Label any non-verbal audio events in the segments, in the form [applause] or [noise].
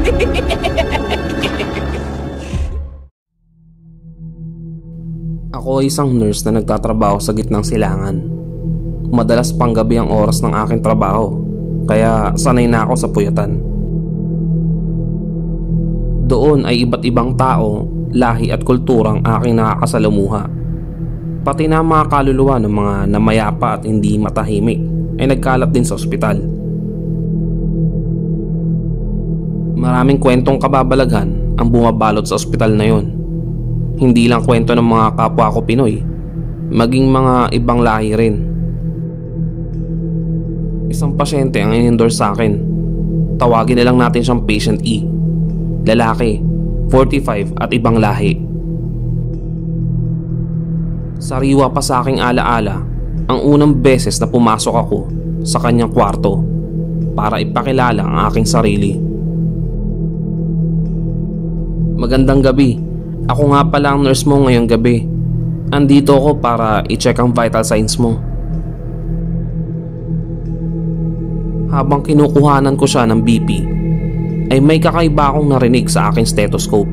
[laughs] Ako ay isang nurse na nagtatrabaho sa gitnang silangan. Madalas panggabi ang oras ng aking trabaho, kaya sanay na ako sa puyatan. Doon ay iba't ibang tao, lahi at kulturang aking nakakasalamuha. Pati na mga kaluluwa ng mga namayapa at hindi matahimik ay nagkalat din sa ospital. Maraming kwentong kababalaghan ang bumabalot sa ospital na yon. Hindi lang kwento ng mga kapwa ko Pinoy, maging mga ibang lahi rin. Isang pasyente ang in-endorse sa akin. Tawagin na lang natin siyang patient E. Lalaki, 45 at ibang lahi. Sariwa pa sa aking alaala ang unang beses na pumasok ako sa kanyang kwarto para ipakilala ang aking sarili. Magandang gabi. Ako nga pala ang nurse mo ngayong gabi. Andito ako para i-check ang vital signs mo. Habang kinukuhanan ko siya ng BP, ay may kakaiba akong narinig sa aking stethoscope.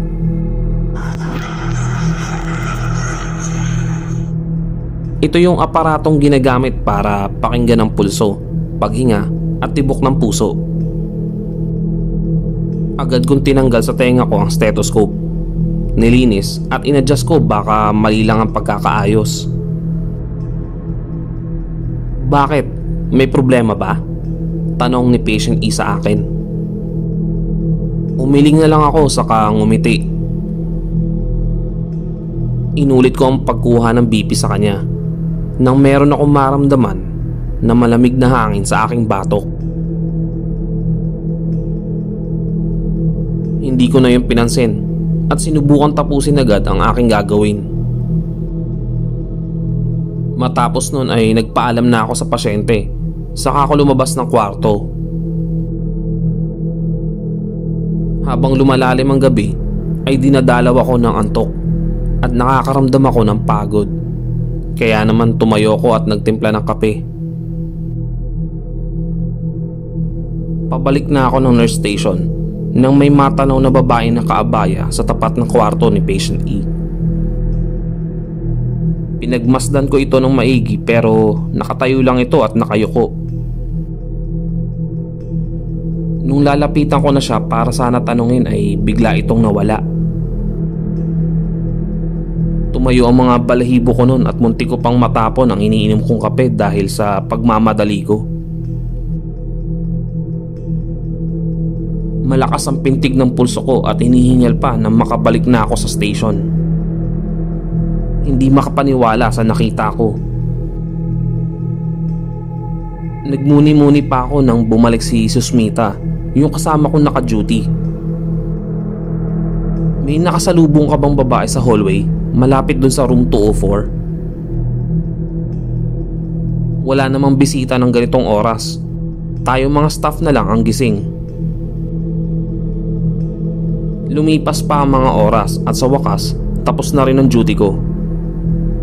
Ito yung aparatong ginagamit para pakinggan ang pulso, paghinga at tibok ng puso. Agad kong tinanggal sa tenga ko ang stethoscope. Nilinis at inadjust ko baka mali lang ang pagkakaayos. Bakit? May problema ba? Tanong ni patient E sa akin. Umiling na lang ako saka ngumiti. Inulit ko ang pagkuha ng BP sa kanya nang meron akong maramdaman na malamig na hangin sa aking batok. Hindi ko na yung pinansin at sinubukan tapusin agad ang aking gagawin. Matapos nun ay nagpaalam na ako sa pasyente saka ako lumabas ng kwarto. Habang lumalalim ang gabi ay dinadalaw ako ng antok at nakakaramdam ako ng pagod. Kaya naman tumayo ko at nagtimpla ng kape. Pabalik na ako ng nurse station nang may matanaw na babae na kaabaya sa tapat ng kwarto ni patient E. Pinagmasdan ko ito ng maigi pero nakatayo lang ito at nakayuko. Nung lalapitan ko na siya para sana tanungin ay bigla itong nawala. Tumayo ang mga balahibo ko noon at munti ko pang matapon ang iniinom kong kape dahil sa pagmamadali ko. Malakas ang pintig ng pulso ko at hinihingal pa nang makabalik na ako sa station. Hindi makapaniwala sa nakita ko. Nagmuni-muni pa ako nang bumalik si Susmita, yung kasama ko naka-duty. May nakasalubong ka bang babae sa hallway malapit dun sa room 204? Wala namang bisita ng ganitong oras. Tayo mga staff na lang ang gising. Lumipas pa ang mga oras at sa wakas tapos na rin ang duty ko.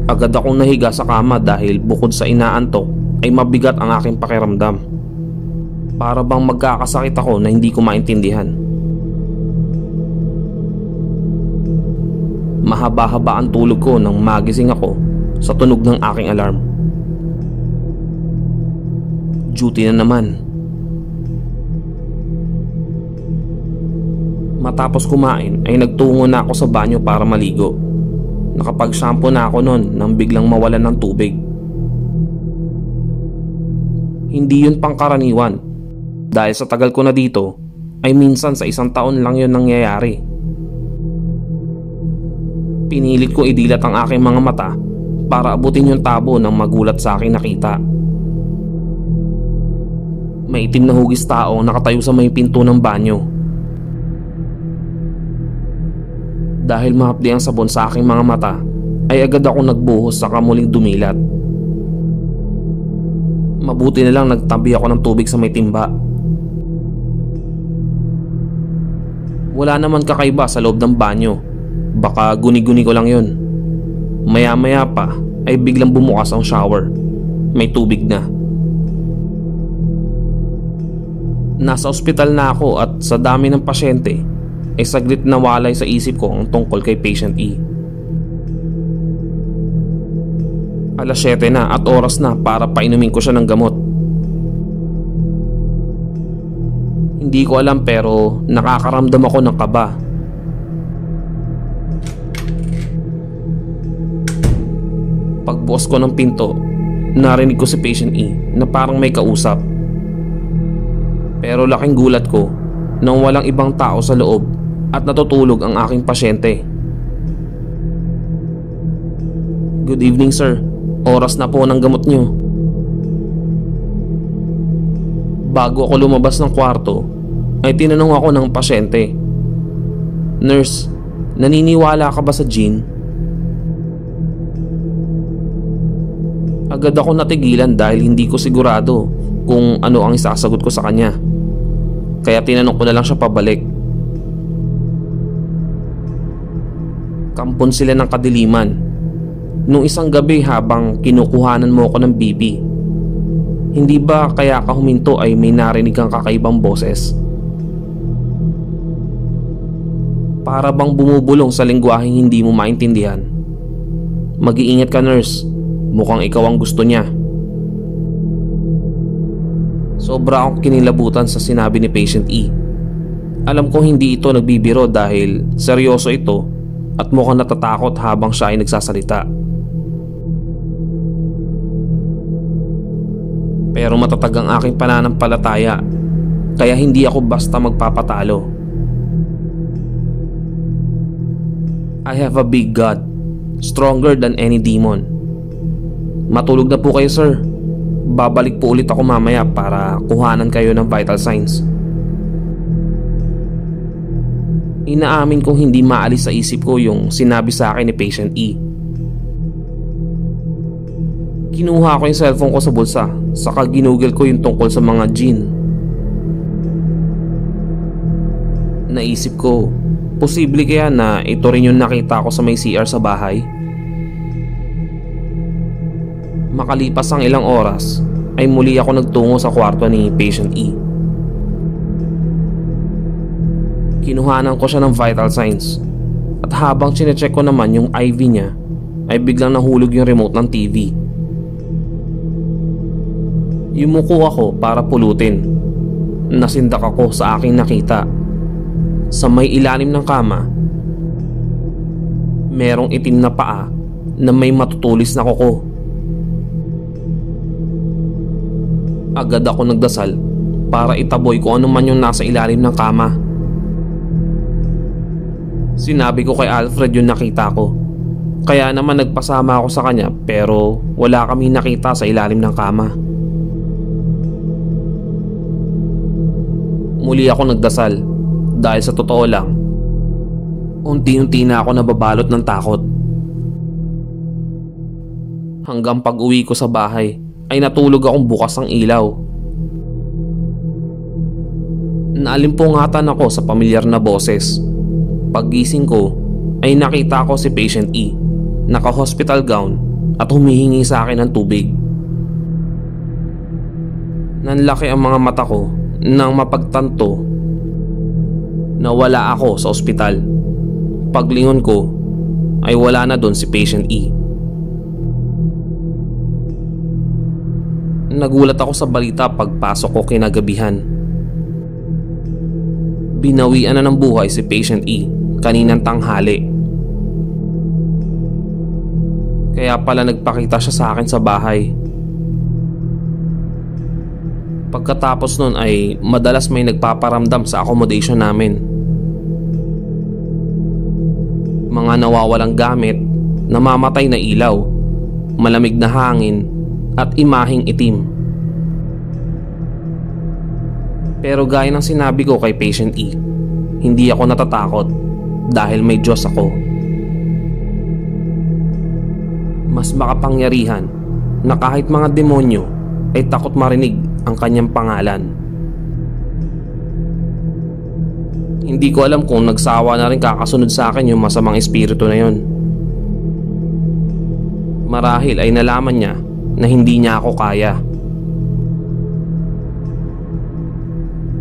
Agad akong nahiga sa kama dahil bukod sa inaantok ay mabigat ang aking pakiramdam. Para bang magkakasakit ako na hindi ko maintindihan. Mahaba-haba ang tulog ko nang magising ako sa tunog ng aking alarm. Duty na naman. Matapos kumain ay nagtungo na ako sa banyo para maligo. Nakapag-shampoo na ako noon nang biglang mawalan ng tubig. Hindi yun pangkaraniwan. Dahil sa tagal ko na dito, ay minsan sa isang taon lang yun nangyayari. Pinilit ko idilat ang aking mga mata para abutin yung tabo ng magulat sa aking nakita. May itim na hugis tao nakatayo sa may pinto ng banyo Dahil mahapdi ang sabon sa aking mga mata, ay agad ako nagbuhos sa kamuling dumilat. Mabuti na lang nagtabi ako ng tubig sa may timba. Wala naman kakaiba sa loob ng banyo. Baka guni-guni ko lang yun. Maya-maya pa ay biglang bumukas ang shower. May tubig na. Nasa ospital na ako at sa dami ng pasyente, ay saglit na walay sa isip ko ang tungkol kay patient E. Alas 7 na at oras na para painumin ko siya ng gamot. Hindi ko alam pero nakakaramdam ako ng kaba. Pagbukas ko ng pinto, narinig ko si patient E na parang may kausap. Pero laking gulat ko nang walang ibang tao sa loob at natutulog ang aking pasyente. Good evening sir. Oras na po ng gamot niyo. Bago ako lumabas ng kwarto, ay tinanong ako ng pasyente. Nurse, naniniwala ka ba sa gin? Agad ako natigilan dahil hindi ko sigurado kung ano ang isasagot ko sa kanya. Kaya tinanong ko na lang siya pabalik. Kampon sila ng kadiliman. Nung isang gabi habang kinukuhanan mo ako ng bibi. Hindi ba kaya ka huminto ay may narinig kang kakaibang boses? Para bang bumubulong sa lingwaheng hindi mo maintindihan. Mag-iingat ka nurse, mukhang ikaw ang gusto niya. Sobra akong kinilabutan sa sinabi ni patient E. Alam ko hindi ito nagbibiro dahil seryoso ito at mukhang natatakot habang siya ay nagsasalita. Pero matatag ang aking pananampalataya kaya hindi ako basta magpapatalo. I have a big God, stronger than any demon. Matulog na po kayo sir. Babalik po ulit ako mamaya para kuhanan kayo ng vital signs. Inaamin kong hindi maalis sa isip ko yung sinabi sa akin ni patient E. Kinuha ko yung cellphone ko sa bulsa, saka ginugel ko yung tungkol sa mga gin. Naisip ko, posible kaya na ito rin yung nakita ko sa may CR sa bahay? Makalipas ang ilang oras, ay muli ako nagtungo sa kwarto ni patient E. Kinuhanan ko siya ng vital signs at habang chinecheck ko naman yung IV niya ay biglang nahulog yung remote ng TV. Yumuko ako para pulutin. Nasindak ako sa aking nakita. Sa may ilalim ng kama, merong itim na paa na may matutulis na kuko. Agad ako nagdasal para itaboy ko ano man yung nasa ilalim ng kama. Sinabi ko kay Alfred yung nakita ko. Kaya naman nagpasama ako sa kanya pero wala kami nakita sa ilalim ng kama. Muli ako nagdasal dahil sa totoo lang, unti-unti na ako nababalot ng takot. Hanggang pag uwi ko sa bahay, ay natulog akong bukas ang ilaw. Naalimpungatan ako sa pamilyar na boses. Paggising ko ay nakita ko si patient E, naka-hospital gown at humihingi sa akin ng tubig. Nanlaki ang mga mata ko nang mapagtanto na wala ako sa ospital. Paglingon ko ay wala na doon si patient E. Nagulat ako sa balita pagpasok ko kinagabihan. Binawian na ng buhay si patient E kaninang tanghali. Kaya pala nagpakita siya sa akin sa bahay. Pagkatapos nun ay madalas may nagpaparamdam sa accommodation namin. Mga nawawalang gamit, namamatay na ilaw, malamig na hangin, at imahing itim. Pero gaya ng sinabi ko kay patient E, hindi ako natatakot dahil may Diyos ako. Mas makapangyarihan na kahit mga demonyo ay takot marinig ang kanyang pangalan. Hindi ko alam kung nagsawa na rin kakasunod sa akin yung masamang espiritu na yon. Marahil ay nalaman niya na hindi niya ako kaya.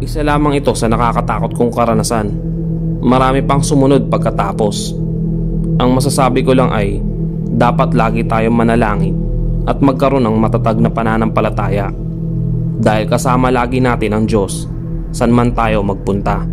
Isa lamang ito sa nakakatakot kong karanasan. Marami pang sumunod pagkatapos. Ang masasabi ko lang ay dapat lagi tayong manalangin at magkaroon ng matatag na pananampalataya. Dahil kasama lagi natin ang Diyos, san man tayo magpunta.